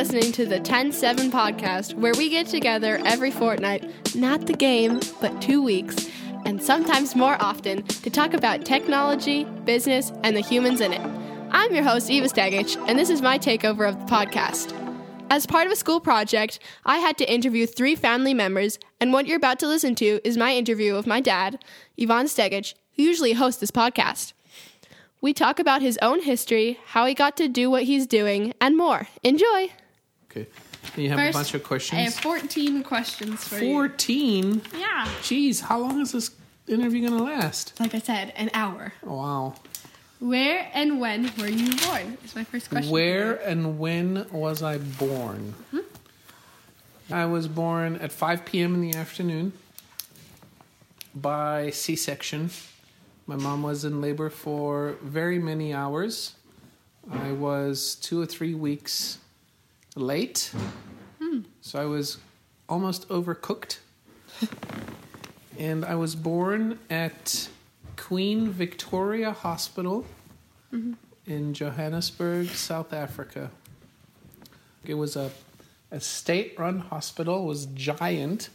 listening to the 10 7 podcast, where we get together every fortnight, not the game, but two weeks, and sometimes more often, to talk about technology, business, and the humans in it. I'm your host, Eva Stegic, and this is my takeover of the podcast. As part of a school project, I had to interview three family members, and what you're about to listen to is my interview of my dad, Ivan Stegic, who usually hosts this podcast. We talk about his own history, how he got to do what he's doing, and more. Enjoy! Okay. You have First, a bunch of questions. I have 14 questions for you. 14? Yeah. Jeez, how long is this interview going to last? Like I said, an hour. Oh, wow. Where and when were you born? Is my first question. Where and when was I born? Mm-hmm. I was born at 5 p.m. in the afternoon by C section. My mom was in labor for very many hours. I was two or three weeks late, so I was almost overcooked. and I was born at Queen Victoria Hospital mm-hmm. in Johannesburg, South Africa. It was a, a state run hospital, it was giant.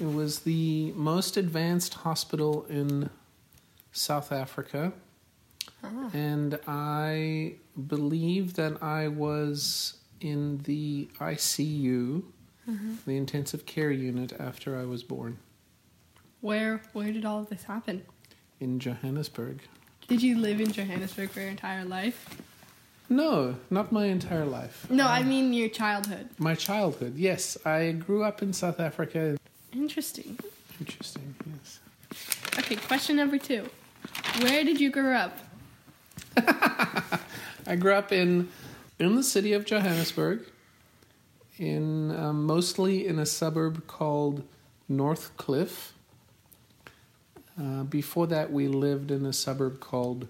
It was the most advanced hospital in South Africa. Ah. And I believe that I was in the ICU, mm-hmm. the intensive care unit, after I was born Where where did all of this happen? in Johannesburg. Did you live in Johannesburg for your entire life? No, not my entire life. No, I um, mean your childhood. My childhood, yes. I grew up in South Africa. Interesting. Interesting, yes. Okay, question number two. Where did you grow up? I grew up in in the city of Johannesburg, in um, mostly in a suburb called Northcliff. Uh, before that, we lived in a suburb called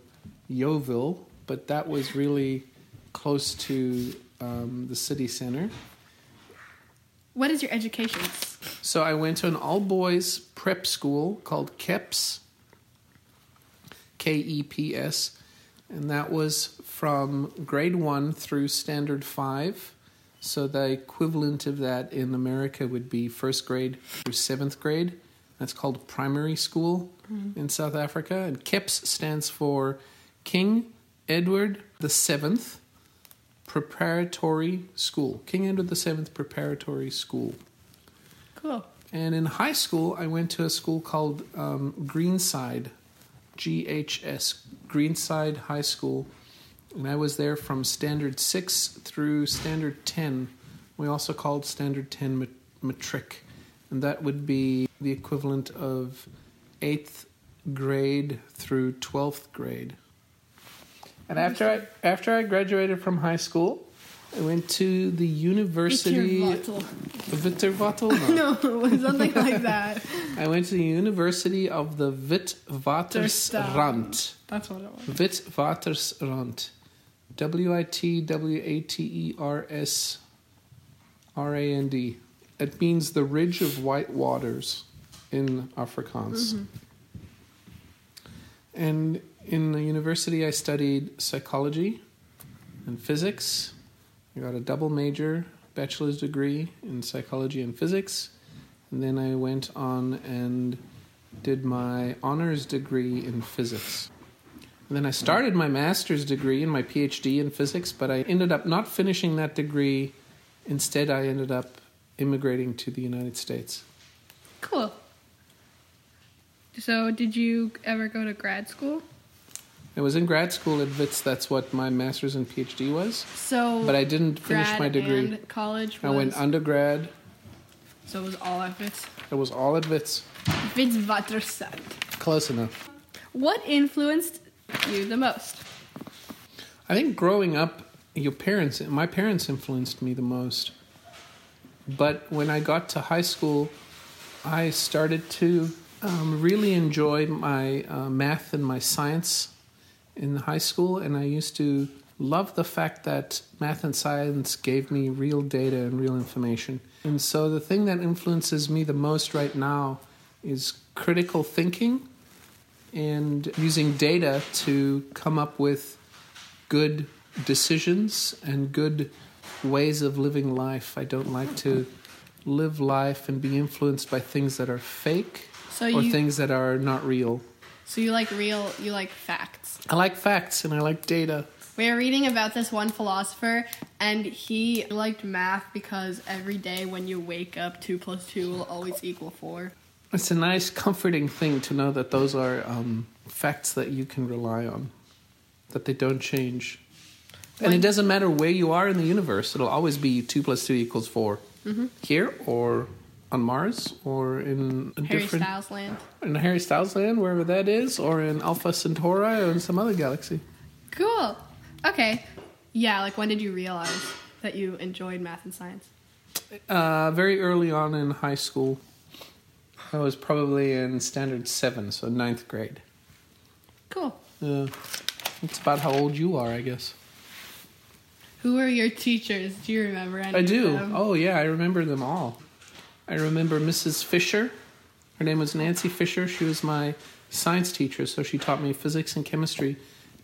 Yeoville, but that was really close to um, the city center. What is your education? So I went to an all boys prep school called KEPS, K E P S, and that was from grade one through standard five. So the equivalent of that in America would be first grade through seventh grade. That's called primary school in South Africa. And KEPS stands for King Edward the Seventh Preparatory School. King Edward the Seventh Preparatory School. Cool. And in high school, I went to a school called um, Greenside, GHS, Greenside High School. And I was there from standard 6 through standard 10. We also called standard 10 mat- matric. And that would be the equivalent of 8th grade through 12th grade. And after I, after I graduated from high school, I went to the University. Witwatersrand. No. Something like that. I went to the University of the Witwatersrand. That's what it was. Witwatersrand. W I T W A T E R S R A N D. It means the ridge of white waters in Afrikaans. Mm-hmm. And in the university, I studied psychology and physics. I got a double major bachelor's degree in psychology and physics. And then I went on and did my honors degree in physics. And then I started my master's degree and my PhD in physics, but I ended up not finishing that degree. Instead, I ended up immigrating to the United States. Cool. So, did you ever go to grad school? I was in grad school at Wits. that's what my master's and PhD was, So, but I didn't finish my degree. college. I Was, went undergrad, So it was all at Wits. it was all at WITS. Witwatersrand. Close enough. What influenced you the most? I think growing up, your parents, my parents influenced me the most. But when I got to high school, I started to um, really enjoy my uh, math and my science in high school, and I used to love the fact that math and science gave me real data and real information. And so the thing that influences me the most right now is critical thinking and using data to come up with good decisions and good ways of living life. I don't like to live life and be influenced by things that are fake So or you things that are not real. So you like real you like facts. I like facts and I like data. We were reading about this one philosopher, and he liked math because every day when you wake up, two plus two will always equal four. It's a nice, comforting thing to know that those are um, facts that you can rely on, that they don't change. And When- it doesn't matter where you are in the universe, it'll always be 2 plus 2 equals 4. Mm-hmm. Here or on Mars or in a Harry different. Styles land. In Harry Styles land, wherever that is, or in Alpha Centauri or in some other galaxy. Cool. Okay. Yeah, like when did you realize that you enjoyed math and science? Uh, very early on in high school, I was probably in standard 7, so ninth grade. Cool. Yeah. It's about how old you are, I guess. Who were your teachers? Do you remember any I of do. them? Oh, yeah, I remember them all. I remember Mrs. Fisher. Her name was Nancy Fisher. She was my science teacher, so she taught me physics and chemistry.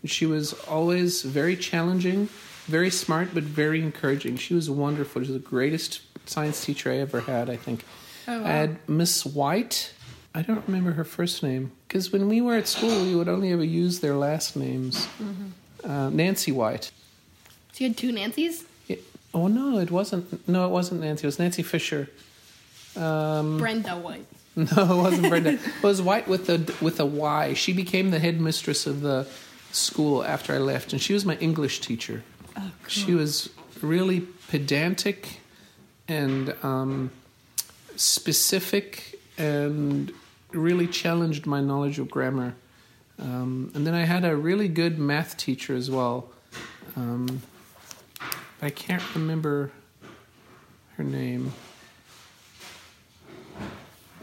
And she was always very challenging, very smart, but very encouraging. She was wonderful. She was the greatest science teacher I ever had, I think. Oh, wow. I had Miss White. I don't remember her first name because when we were at school, we would only ever use their last names. Mm-hmm. Uh, Nancy White. So you had two Nancy's? Yeah. Oh no, it wasn't. No, it wasn't Nancy. It was Nancy Fisher. Um, Brenda White. no, it wasn't Brenda. it was White with a with a Y. She became the headmistress of the school after I left, and she was my English teacher. Oh, cool. She was really pedantic and um, specific, and really challenged my knowledge of grammar. Um, and then I had a really good math teacher as well. Um, I can't remember her name.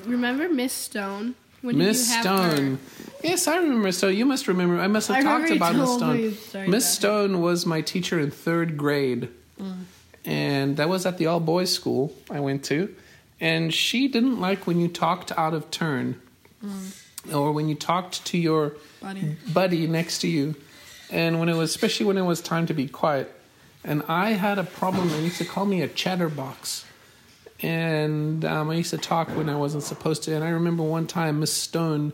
Remember Miss Stone? When Miss Stone. Yes, I remember Miss Stone. You must remember. I must have I talked about Miss Stone. me a story Miss. Stone was my teacher in third grade, Mm. and that was at the all boys school I went to. And she didn't like when you talked out of turn, or when you talked to your Buddy. buddy next to you, and when it was especially when it was time to be quiet. And I had a problem. They used to call me a chatterbox and um, I used to talk when I wasn't supposed to. And I remember one time Miss Stone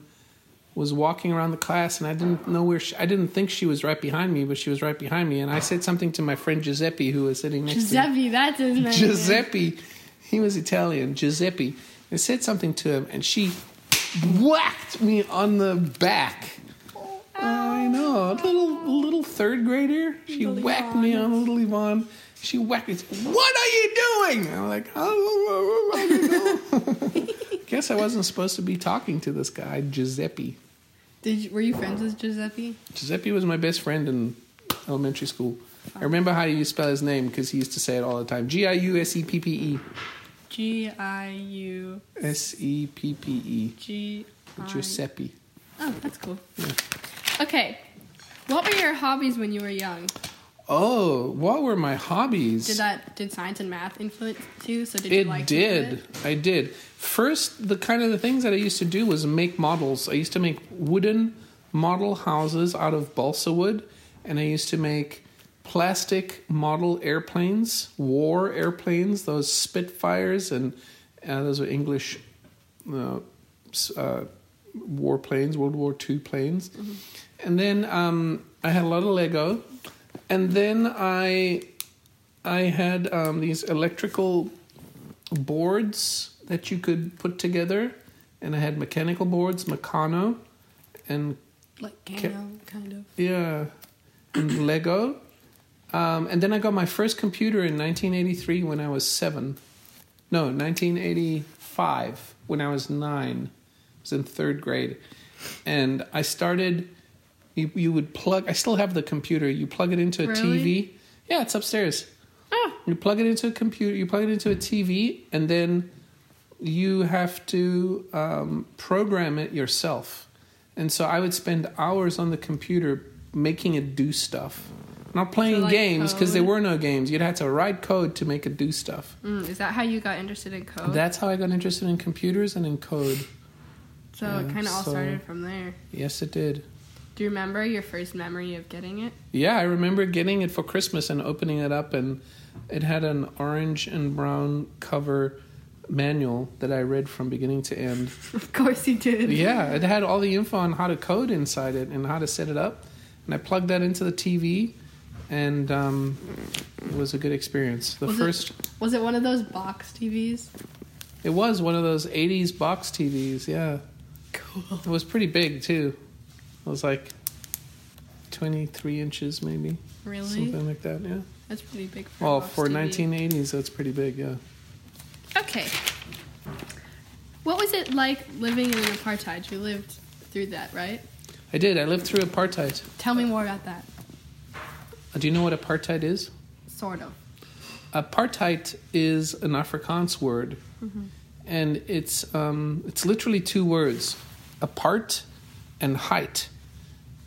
was walking around the class, and I didn't know where she, I didn't think she was right behind me, but she was right behind me. And I said something to my friend Giuseppe, who was sitting next to me. Giuseppe, that's his name. Giuseppe, he was Italian. Giuseppe. I said something to him, and she whacked me on the back. Oh, I know, a little little third grader. She Little whacked me Ivan. on little Ivan. She whacked me. What are you doing? I'm like, oh, I don't know. Guess I wasn't supposed to be talking to this guy, Giuseppe. Did you, were you friends with Giuseppe? Giuseppe was my best friend in elementary school. I remember how you spell his name because he used to say it all the time. G I U S E P P E. G I U S E P P E. G. Giuseppe. Oh, that's cool. Okay, what were your hobbies when you were young? Oh, what were my hobbies? Did that did science and math influence you? So did you it like to did. it? I did. First, the kind of the things that I used to do was make models. I used to make wooden model houses out of balsa wood, and I used to make plastic model airplanes, war airplanes, those Spitfires, and uh, those are English uh, uh, war planes, World War II planes. And then um, I had a lot of Lego, and then I I had um, these electrical boards that you could put together, and I had mechanical boards, Meccano, and Like Kano, kind of. yeah, and Lego. Um, and then I got my first computer in 1983 when I was seven. No, 1985 when I was nine. I was in third grade. And I started, you, you would plug, I still have the computer. You plug it into a Really? TV. Yeah, it's upstairs. Oh, You plug it into a computer, you plug it into a TV, and then you have to um, program it yourself. And so I would spend hours on the computer making it do stuff. Not playing So, like, games because there were no games. You'd have to write code to make it do stuff. mm, is that how you got interested in code? That's how I got interested in computers and in code. so yeah, it kind of all so- started from there. Yes, it did. Do you remember your first memory of getting it? Yeah, I remember getting it for Christmas and opening it up, and it had an orange and brown cover manual that I read from beginning to end. Of course you did. Yeah, it had all the info on how to code inside it and how to set it up. And I plugged that into the TV, and um, it was a good experience. The Was it- first, Was it one of those box TVs? it was one of those 80s box TVs, yeah. Cool. It was pretty big, too. It was like 23 inches, maybe. Really? Something like that, yeah. That's pretty big for Well, for TV. 1980s, that's pretty big, yeah. Okay. What was it like living in apartheid? You lived through that, right? I did. I lived through apartheid. Tell me more about that. Uh, Do you know what apartheid is? Sort of. Apartheid is an Afrikaans word, and it's um, it's literally two words, apart and height.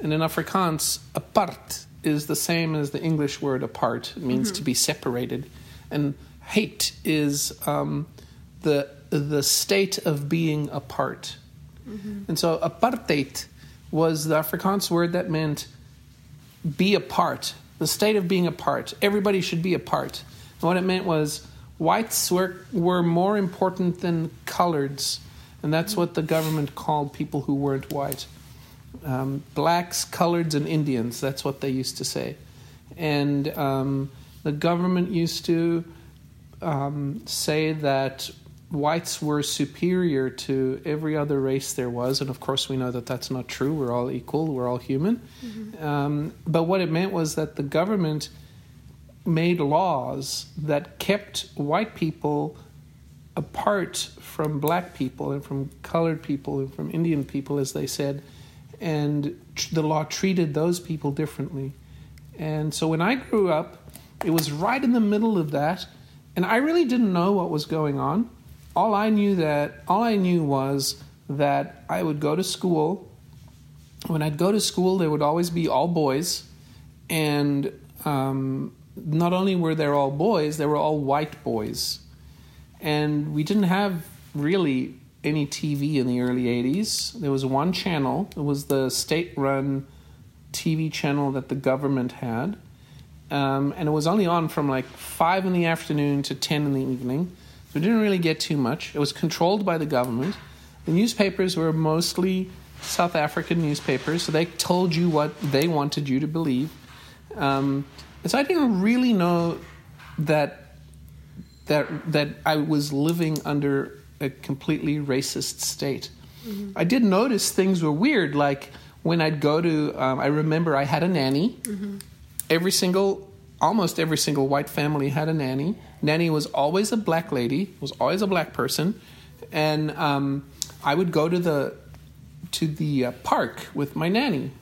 And in Afrikaans, apart is the same as the English word apart. It means to be mm-hmm. separated, and hate is um, the the state of being apart. Mm-hmm. And so apartheid was the Afrikaans word that meant be apart, the state of being apart. Everybody should be apart. And what it meant was whites were, were more important than coloreds, and that's mm-hmm. what the government called people who weren't white. Um, blacks, coloreds, and Indians, that's what they used to say. And um, the government used to um, say that whites were superior to every other race there was, and of course we know that that's not true. We're all equal. We're all human. Um, but what it meant was that the government made laws that kept white people apart from black people and from colored people and from Indian people, as they said, and tr- the law treated those people differently. And so when I grew up, it was right in the middle of that, and I really didn't know what was going on. All I knew that all I knew was that I would go to school. When I'd go to school, there would always be all boys, and um, not only were there all boys, they were all white boys, and we didn't have really any TV in the early '80s. There was one channel. It was the state-run TV channel that the government had, um, and it was only on from like five in the afternoon to ten in the evening. So we didn't really get too much. It was controlled by the government. The newspapers were mostly South African newspapers, so they told you what they wanted you to believe. Um, and so I didn't really know that that that I was living under a completely racist state. I did notice things were weird, like when I'd go to. Um, I remember I had a nanny. Every single, almost every single white family had a nanny. Nanny was always a black lady. Was always a black person, and um, I would go to the to the uh, park with my nanny,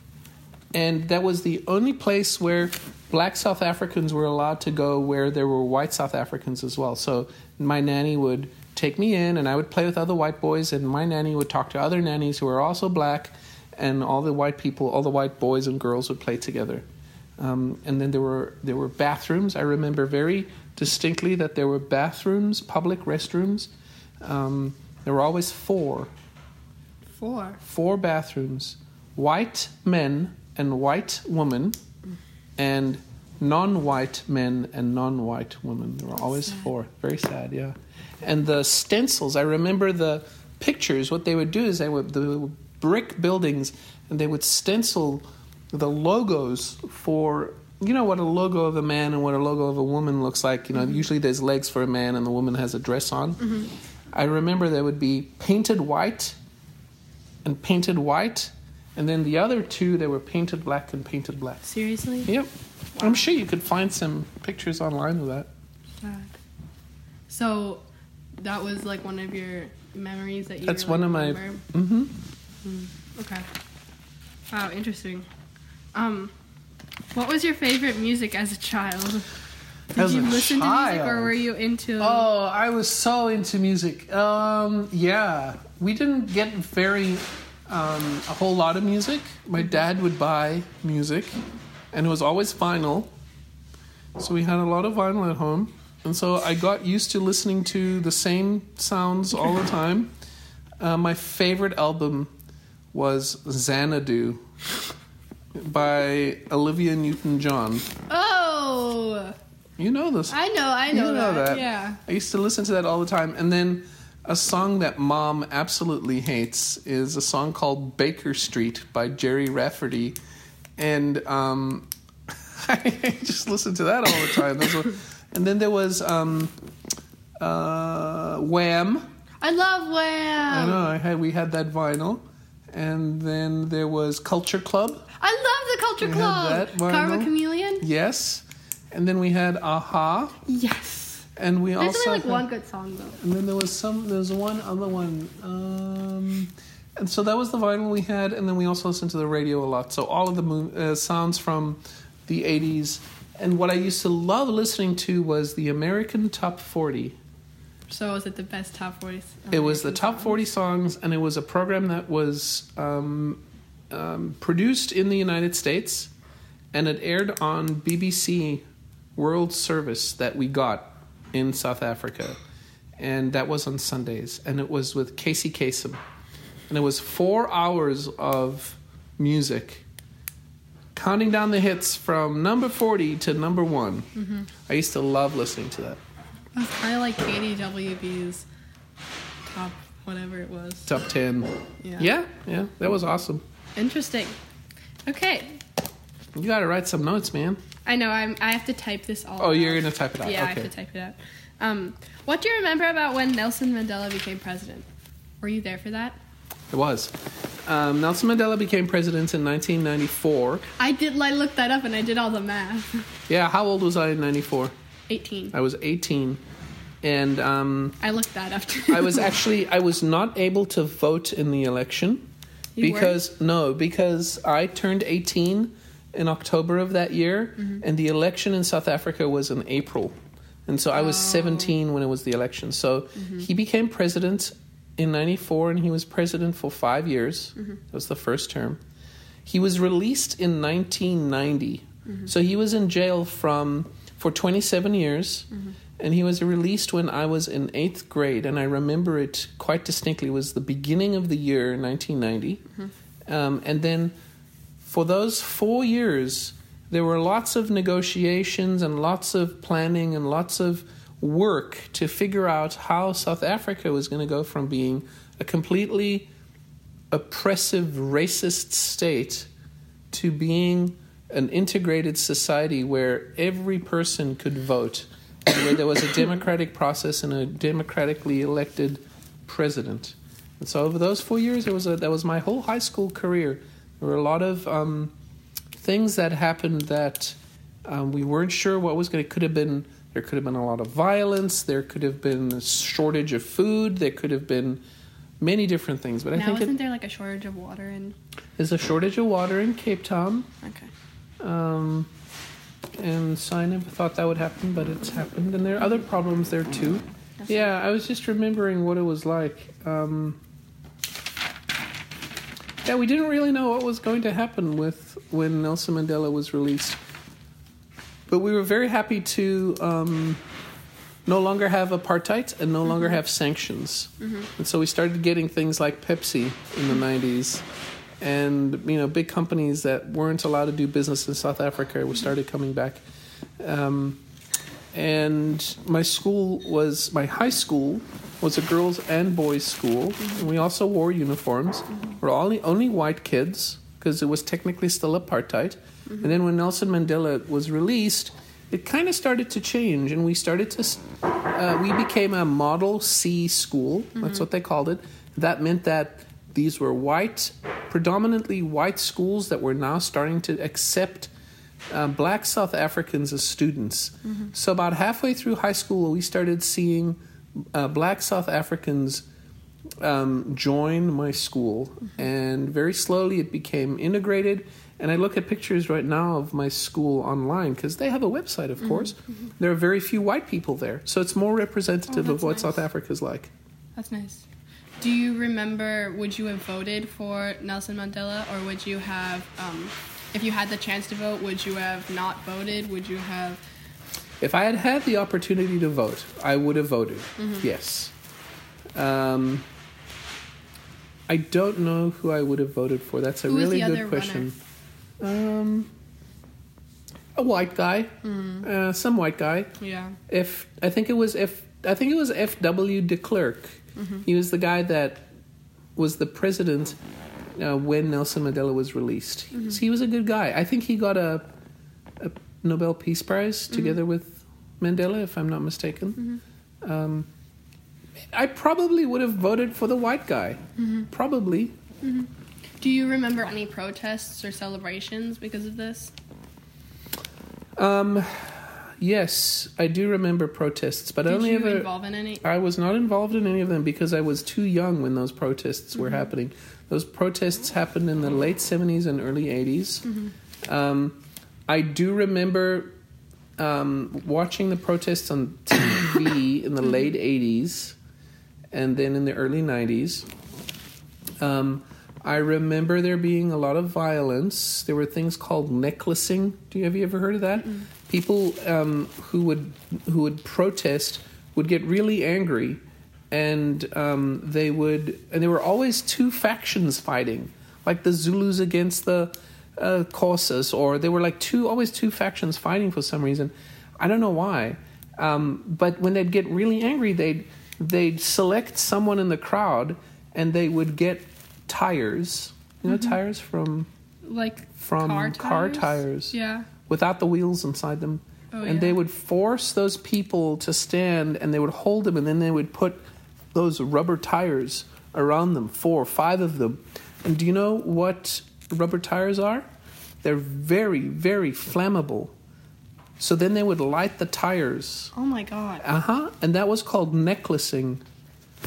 and that was the only place where black South Africans were allowed to go where there were white South Africans as well. So my nanny would take me in and I would play with other white boys and my nanny would talk to other nannies who were also black and all the white people, all the white boys and girls would play together. Um, and then there were there were bathrooms. I remember very distinctly that there were bathrooms, public restrooms. Um, there were always four Four. four bathrooms white men and white women and non-white men and non-white women there were always sad. four very sad yeah and the stencils i remember the pictures what they would do is they would the brick buildings and they would stencil the logos for you know what a logo of a man and what a logo of a woman looks like you know mm-hmm. usually there's legs for a man and the woman has a dress on mm-hmm. i remember there would be painted white and painted white, and then the other two they were painted black and painted black. Seriously? Yep, I'm sure you could find some pictures online of that. Sad. So that was like one of your memories that you That's really one of my- remember? hmm Mm, Okay. Wow, interesting. Um, what was your favorite music as a child? Did As you listen to music or were you into Oh, I was so into music. Um, yeah, we didn't get very um, a whole lot of music. My dad would buy music, and it was always vinyl. So we had a lot of vinyl at home, and so I got used to listening to the same sounds all the time. Uh, my favorite album was Xanadu by Olivia Newton John. Oh, You know this. I know, I know, you know that. that. Yeah. I used to listen to that all the time. And then a song that mom absolutely hates is a song called Baker Street by Gerry Rafferty. And um, I just listened to that all the time. Those were- and then there was um, uh, Wham. I love Wham. I know I had we had that vinyl. And then there was Culture Club. I love the Culture We had Club. that Karma. Chameleon. Yes. And then we had Aha. Yes. And we There's also only like had- one good song though. And then there was some. There's one other one. Um, and so that was the vinyl we had. And then we also listened to the radio a lot. So all of the mo- uh, sounds from the '80s. And what I used to love listening to was the American Top 40. So was it the best top 40? It was the top 40 songs, and it was a program that was um, um, produced in the United States, and it aired on BBC World Service that we got in South Africa, and that was on Sundays, and it was with Casey Kasem, and it was four hours of music, counting down the hits from number 40 to number one. I used to love listening to that. That's kind of like KDWB's top whatever it was. Top 10. Yeah. Yeah, yeah, that was awesome. Interesting. Okay. You got to write some notes, man. I know. I'm. I have to type this all. Oh, out. you're gonna type it out. Yeah, I have to type it out. Um, what do you remember about when Nelson Mandela became president? Were you there for that? It was. Um, Nelson Mandela became president in 1994. I did. I looked that up and I did all the math. Yeah, how old was I in 94? 18. I was 18, and um, I looked that up. Too. I was actually I was not able to vote in the election You because no, because I turned 18 in October of that year, Mm-hmm. and the election in South Africa was in April, and so I was Oh. 17 when it was the election. So Mm-hmm. he became president in 94, and he was president for five years. Mm-hmm. That was the first term. He was released in 1990, Mm-hmm. so he was in jail from for 27 years. Mm-hmm. And he was released when I was in eighth grade, and I remember it quite distinctly. It was the beginning of the year 1990, um, and then for those four years, there were lots of negotiations and lots of planning and lots of work to figure out how South Africa was going to go from being a completely oppressive, racist state to being an integrated society where every person could vote, and where there was a democratic process and a democratically elected president. And so over those four years, it was a, that was my whole high school career. There were a lot of um, things that happened that um, we weren't sure what was going to. Could have been there. Could have been a lot of violence. There could have been a shortage of food. There could have been many different things. But I now, think isn't it, there like a shortage of water in? there's a shortage of water in Cape Town. Okay. Um, and so I never thought that would happen, but it's happened. And there are other problems there too. That's Yeah, I was just remembering what it was like. Um, yeah, we didn't really know what was going to happen with when Nelson Mandela was released, but we were very happy to um, no longer have apartheid and no longer mm-hmm. have sanctions, mm-hmm. and so we started getting things like Pepsi in the mm-hmm. '90s, and you know big companies that weren't allowed to do business in South Africa were started coming back. Um, and my school was my high school was a girls and boys school. And we also wore uniforms. We're all the only white kids because it was technically still apartheid. And then when nelson mandela was released it kind of started to change and we started to uh, we became a model c school. That's what they called it. That meant that these were white predominantly white schools that were now starting to accept uh, black South Africans as students. So about halfway through high school, we started seeing uh, black South Africans um, join my school, and very slowly it became integrated. And I look at pictures right now of my school online because they have a website, of course. There are very few white people there, so it's more representative Oh, of what that's South nice. Africa's like. That's nice. Do you remember? Would you have voted for Nelson Mandela, or would you have, um, if you had the chance to vote, would you have not voted? Would you have? If I had had the opportunity to vote, I would have voted. Yes. Um, I don't know who I would have voted for. That's a Who really good question. Um, a white guy, uh, some white guy. Yeah. If I think it was if I think it was F. W. de Klerk. He was the guy that was the president uh, when Nelson Mandela was released. So he was a good guy. I think he got a, a Nobel Peace Prize together with Mandela, if I'm not mistaken. Um, I probably would have voted for the white guy. Probably. Do you remember any protests or celebrations because of this? Um, yes, I do remember protests, but I Did only you ever. involve in any? I was not involved in any of them because I was too young when those protests were happening. Those protests happened in the late 70s and early 80s. Um, I do remember um, watching the protests on TV in the late 80s and then in the early 90s. Um, I remember there being a lot of violence. There were things called necklacing. Do you have you ever heard of that? People um, who would who would protest would get really angry, and um, they would and there were always two factions fighting, like the Zulus against the uh, Xhosas, or there were like two always two factions fighting for some reason. I don't know why, um, but when they'd get really angry, they'd they'd select someone in the crowd and they would get tires. You know, mm-hmm. tires from Like from car car tires? tires Yeah. without the wheels inside them. Oh, and they would force those people to stand and they would hold them and then they would put those rubber tires around them, four or five of them. And do you know what rubber tires are? They're very, very flammable. So then they would light the tires. Oh my god. Uh huh. And that was called necklacing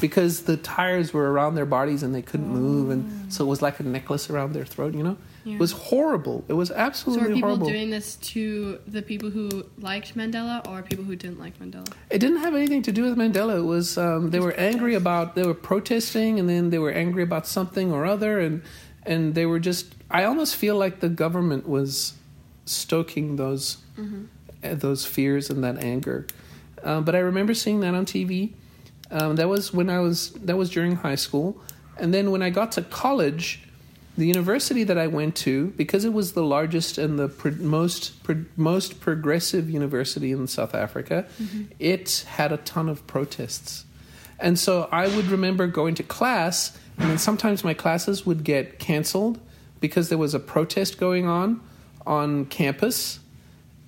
because the tires were around their bodies and they couldn't move. And so it was like a necklace around their throat, you know? Yeah. It was horrible. It was absolutely horrible. So are people horrible. doing this to the people who liked Mandela or people who didn't like Mandela? It didn't have anything to do with Mandela. It was um, they were angry about they were protesting, and then they were angry about something or other, and and they were just. I almost feel like the government was stoking those uh, those fears and that anger. Um, but I remember seeing that on TV. Um, that was when I was that was during high school, and then when I got to college, the university that I went to, because it was the largest and the pro- most pro- most progressive university in South Africa, it had a ton of protests, and so I would remember going to class, and then sometimes my classes would get canceled because there was a protest going on on campus,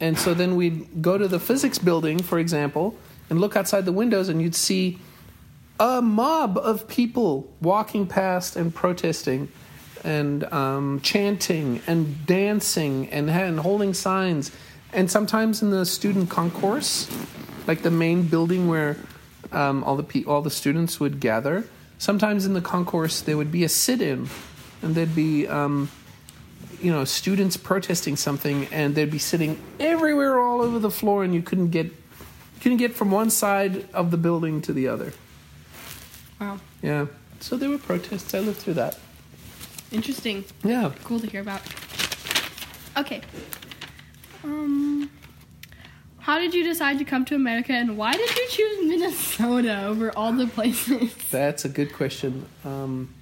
and so then we'd go to the physics building, for example, and look outside the windows, and you'd see a mob of people walking past and protesting and um, chanting and dancing and, and holding signs. And sometimes in the student concourse, like the main building where um, all the pe- all the students would gather, sometimes in the concourse there would be a sit-in, and there'd be um, you know students protesting something, and they'd be sitting everywhere all over the floor, and you couldn't get couldn't get from one side of the building to the other. Wow. Yeah. So there were protests. I lived through that. Interesting. Yeah. Cool to hear about. Okay. Um how did you decide to come to America and why did you choose Minnesota over all the places? That's a good question. Um,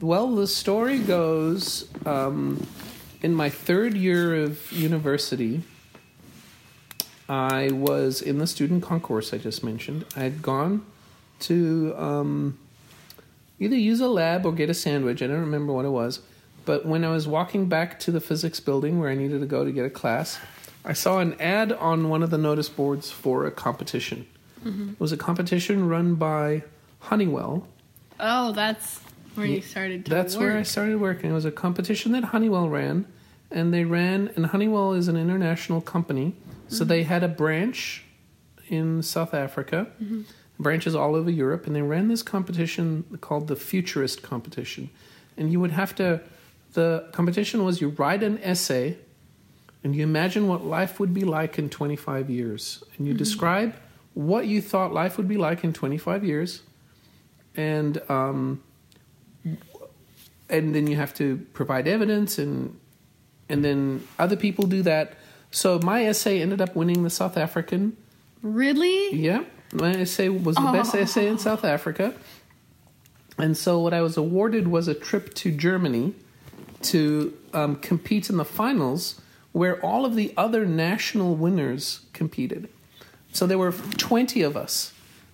well, the story goes um, in my third year of university, I was in the student concourse I just mentioned. I had gone to um, either use a lab or get a sandwich. I don't remember what it was. But when I was walking back to the physics building where I needed to go to get a class, I saw an ad on one of the notice boards for a competition. It was a competition run by Honeywell. Oh, that's where you started to That's where I started working. It was a competition that Honeywell ran, and they ran. And Honeywell is an international company, so mm-hmm. they had a branch in South Africa, mm-hmm. branches all over Europe, and they ran this competition called the Futurist Competition. And you would have to. The competition was you write an essay, and you imagine what life would be like in 25 years, and you mm-hmm. describe what you thought life would be like in 25 years, and um, and then you have to provide evidence and and then other people do that so my essay ended up winning the south african Really? yeah my essay was the best essay in south africa and so what i was awarded was a trip to germany to um, compete in the finals where all of the other national winners competed. So there were 20 of us.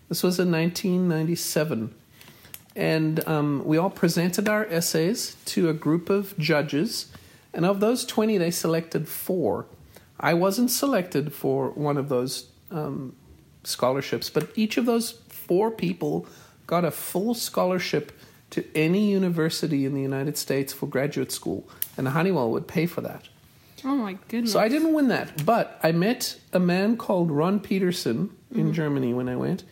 This was in 1997. And um, we all presented our essays to a group of judges. And of those 20, they selected four. I wasn't selected for one of those um, scholarships, but each of those four people got a full scholarship to any university in the United States for graduate school, and Honeywell would pay for that. Oh my goodness. So I didn't win that, but I met a man called Ron Peterson in Germany when I went,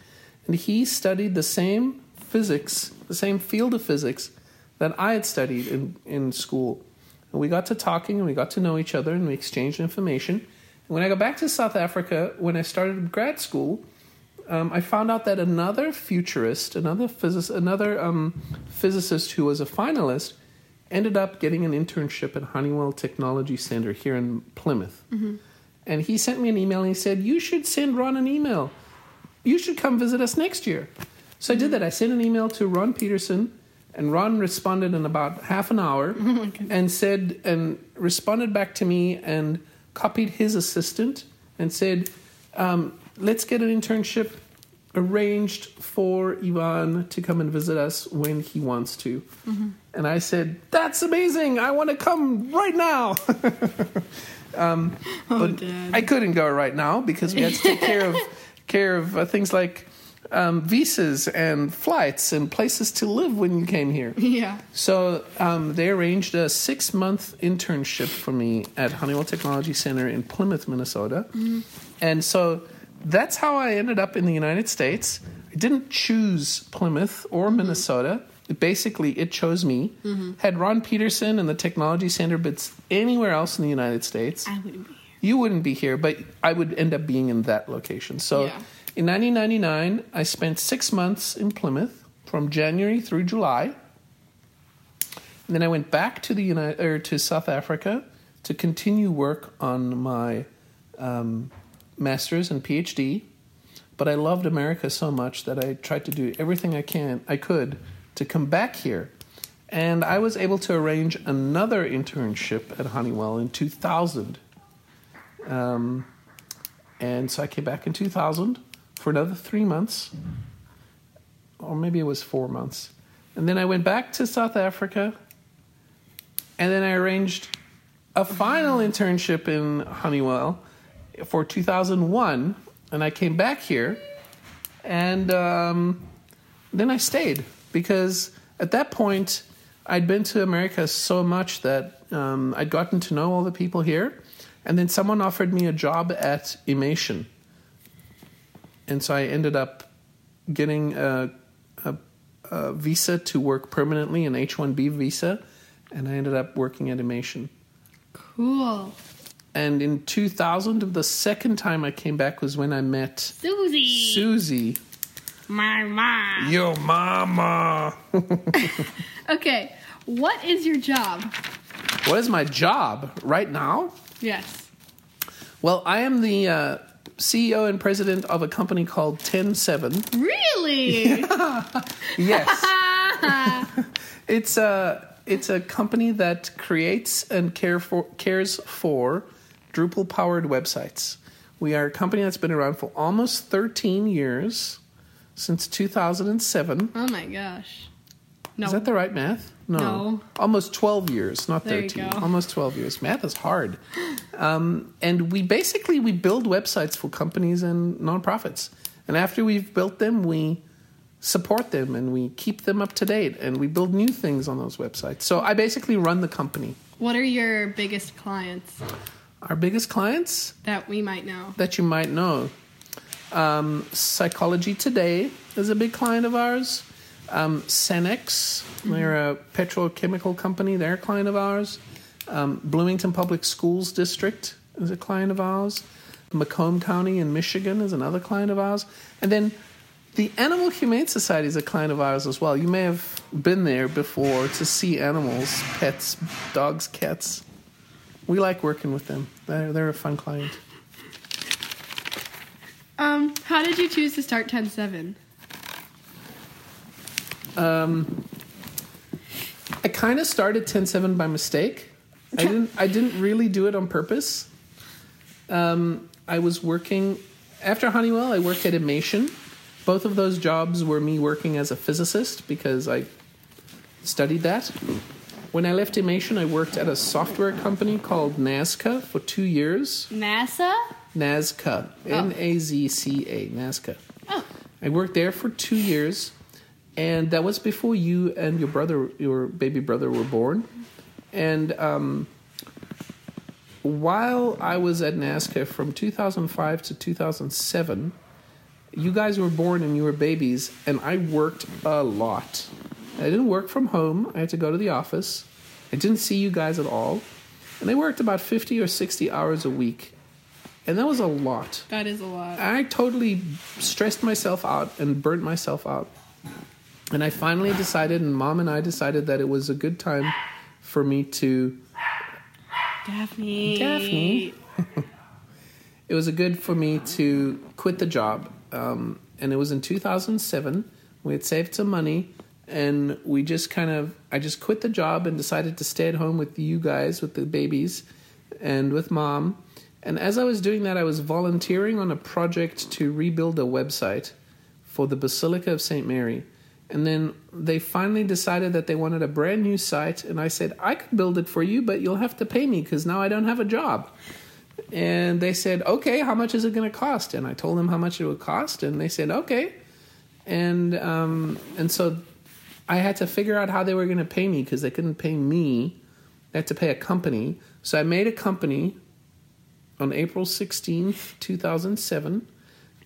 and he studied the same physics, the same field of physics that I had studied in, in school. And we got to talking and we got to know each other and we exchanged information. And when I got back to South Africa, when I started grad school, um, I found out that another futurist, another physicist, another um, physicist who was a finalist, ended up getting an internship at Honeywell Technology Center here in Plymouth. And he sent me an email and he said, You should send Ron an email. You should come visit us next year. So I did that. I sent an email to Ron Peterson, and Ron responded in about half an hour and said, and responded back to me and copied his assistant and said, um, Let's get an internship arranged for Ivan to come and visit us when he wants to. And I said, That's amazing. I want to come right now. um, but Dad. I couldn't go right now because we had to take care of care of uh, things like um, visas and flights and places to live when you came here. Yeah. So um, they arranged a six month internship for me at Honeywell Technology Center in Plymouth, Minnesota. And so that's how I ended up in the United States. I didn't choose Plymouth or Minnesota. It basically, it chose me. Had Ron Peterson and the Technology Center been anywhere else in the United States, I wouldn't be here. you wouldn't be here, but I would end up being in that location. So Yeah. In 1999, I spent six months in Plymouth from January through July. And then I went back to the United or to South Africa to continue work on my um, master's and PhD. But I loved America so much that I tried to do everything I can I could to come back here. And I was able to arrange another internship at Honeywell in 2000. Um, and so I came back in 2000 for another three months, or maybe it was four months. And then I went back to South Africa, and then I arranged a final internship in Honeywell for 2001. And I came back here, and um, then I stayed because at that point I'd been to America so much that um, I'd gotten to know all the people here, and then someone offered me a job at Imation, and so I ended up getting a, a, a visa to work permanently, an H one B visa, and I ended up working animation. Cool. And in 2000, the second time I came back was when I met Susie. Susie. My mom. Yo, mama. Okay. What is your job? What is my job right now? Yes. Well, I am the uh, CEO and president of a company called Ten Seven. Really? Yes, it's a it's a company that creates and care for cares for Drupal powered websites. We are a company that's been around for almost 13 years, since 2007. oh my gosh. No. Is that the right math? No. No. Almost 12 years, not There 13. Almost 12 years. Math is hard. Um, and we basically we build websites for companies and nonprofits. And after we've built them, we support them and we keep them up to date and we build new things on those websites. So I basically run the company. what are your biggest clients Our biggest clients that we might know? that you might know. Um, Psychology Today is a big client of ours. Um, they're a petrochemical company, they're a client of ours. Um, Bloomington Public Schools District is a client of ours. Macomb County in Michigan is another client of ours. And then the Animal Humane Society is a client of ours as well. You may have been there before to see animals, pets, dogs, cats. We like working with them. They're, they're a fun client. Um, how did you choose to start 10-7? I kind of started 10-7 by mistake. I didn't. I didn't really do it on purpose. Um, I was working after Honeywell. I worked at Imation. Both of those jobs were me working as a physicist because I studied that. When I left Imation, I worked at a software company called Nazca for two years. NASA? Nazca, N A Z C A, Nazca. Oh. I worked there for two years, and that was before you and your brother, your baby brother, were born. And um, while I was at NASCA from 2005 to 2007, you guys were born and you were babies, and I worked a lot. I didn't work from home, I had to go to the office. I didn't see you guys at all. And I worked about 50 or 60 hours a week. And that was a lot. That is a lot. I totally stressed myself out and burnt myself out. And I finally decided, and mom and I decided that it was a good time for me to. Daphne. Daphne. It was a good for me to quit the job. Um, and it was in 2007. We had saved some money, and we just kind of. I just quit the job and decided to stay at home with you guys, with the babies, and with mom. And as I was doing that, I was volunteering on a project to rebuild a website for the Basilica of St. Mary. And then they finally decided that they wanted a brand new site. And I said, I could build it for you, but you'll have to pay me because now I don't have a job. And they said, okay, how much is it going to cost? And I told them how much it would cost. And they said, okay. And, um, and so I had to figure out how they were going to pay me because they couldn't pay me. They had to pay a company. So I made a company on April 16th, 2007.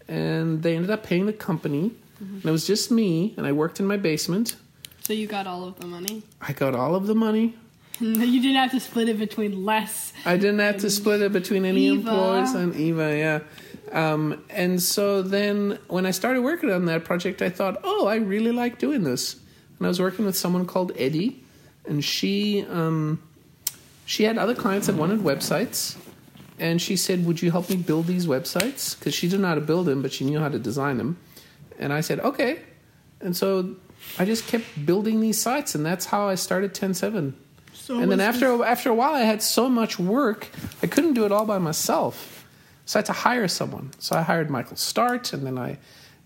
And they ended up paying the company. And it was just me, and I worked in my basement. So you got all of the money. I got all of the money. You didn't have to split it between less. I didn't have to split it between any Eva. employees and Eva, yeah. Um, and so then when I started working on that project, I thought, oh, I really like doing this. And I was working with someone called Eddie, and she um, she had other clients that wanted websites. And she said, Would you help me build these websites? Because she didn't know how to build them, but she knew how to design them. And I said, Okay. And so I just kept building these sites, and that's how I started TEN7 So and then after after a while, I had so much work, I couldn't do it all by myself. So I had to hire someone. So I hired Michael Start, and then I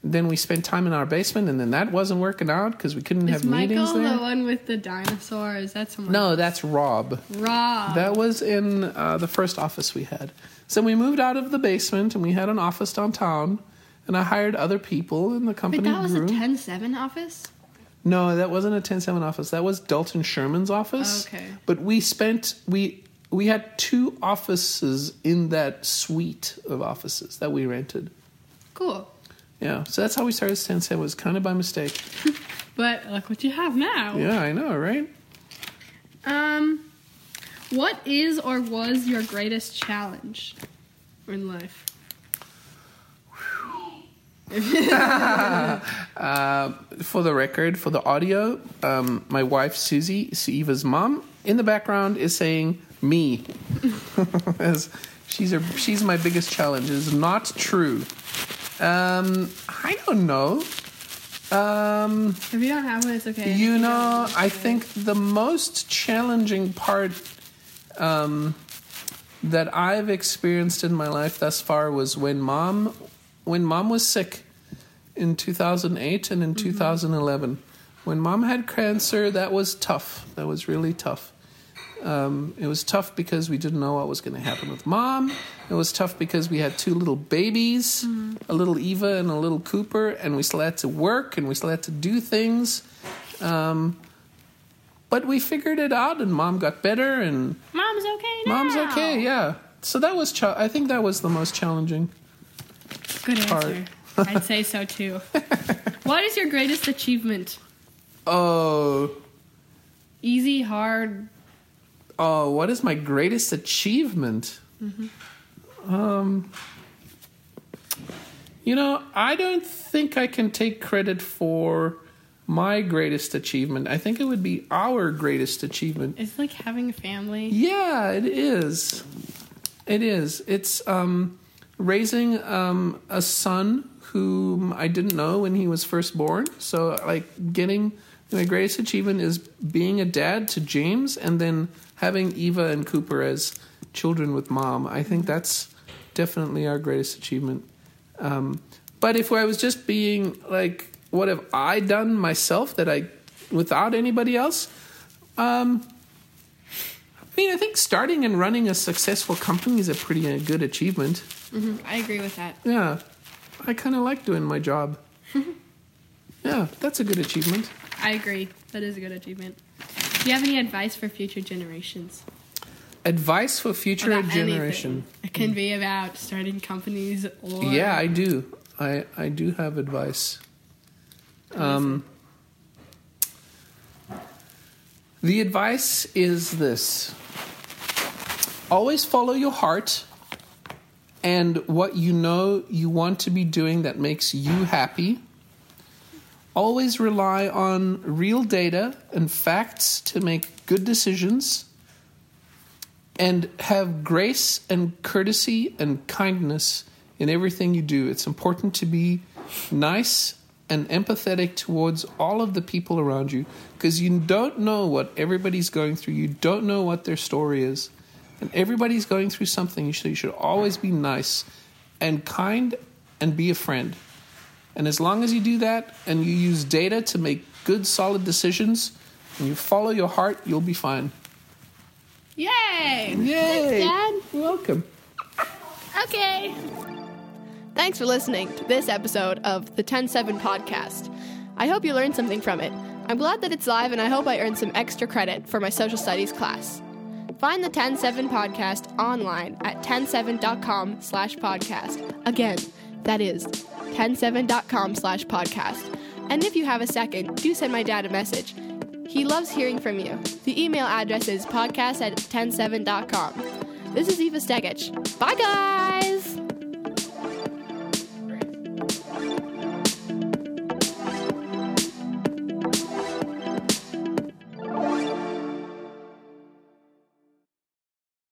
then we spent time in our basement, and then that wasn't working out because we couldn't Is have meetings Michael there. the one with the dinosaur? Is that someone? No, that's Rob. Rob. That was in uh, the first office we had. So we moved out of the basement, and we had an office downtown. And I hired other people, and the company that was grew. a TEN7 office? No, that wasn't a TEN7 office. That was Dalton Sherman's office. Okay. But we spent we we had two offices in that suite of offices that we rented. Cool. Yeah. So that's how we started TEN7 was kind of by mistake. But look what you have now. Yeah, I know, right? Um, what is or was your greatest challenge in life? Uh, for the record, for the audio, um, my wife Susie, Eva's mom, in the background is saying me. As she's her, she's my biggest challenge. Is not true. Um, I don't know. Um, If you don't have one, it's okay. you know, I think the most challenging part um, that I've experienced in my life thus far was when mom, when mom was sick in 2008 and in 2011. When mom had cancer, that was tough. That was really tough. Um, it was tough because we didn't know what was going to happen with mom. It was tough because we had two little babies, a little Eva and a little Cooper, and we still had to work and we still had to do things. Um, but we figured it out, and mom got better, and Mom's okay now. mom's okay. Yeah. So that was. Ch- I think that was the most challenging. Good answer. I'd say so too. what is your greatest achievement? Oh, Easy, hard. oh, what is my greatest achievement? Um, you know, I don't think I can take credit for my greatest achievement. I think it would be our greatest achievement. It's like having a family. Yeah, it is. It is. It's um, raising um, a son whom I didn't know when he was first born. So, like, getting My greatest achievement is being a dad to James and then having Eva and Cooper as children with mom. I think that's definitely our greatest achievement. Um, but if I was just being like, what have I done myself that I, without anybody else? Um, I mean, I think starting and running a successful company is a pretty uh, good achievement. hmm I agree with that. Yeah, I kind of like doing my job. yeah, that's a good achievement. I agree. That is a good achievement. Do you have any advice for future generations? Advice for future About generation. anything. It can be about starting companies or Yeah, I do. I I do have advice. Um, the advice is this: always follow your heart and what you know you want to be doing that makes you happy. Always rely on real data and facts to make good decisions. And have grace and courtesy and kindness in everything you do. It's important to be nice and empathetic towards all of the people around you because you don't know what everybody's going through. You don't know what their story is. And everybody's going through something. So you should always be nice and kind and be a friend. And as long as you do that and you use data to make good, solid decisions and you follow your heart, you'll be fine. Yay! Yay! Dad. You're welcome. Okay. Thanks for listening to this episode of the TEN7 podcast. I hope you learned something from it. I'm glad that it's live and I hope I earned some extra credit for my social studies class. Find the TEN7 podcast online at TEN7.com slash podcast. Again, that is TEN7.com slash podcast. And if you have a second, do send my dad a message. He loves hearing from you. The email address is podcast at TEN7.com. This is Eva Stegic. Bye, guys!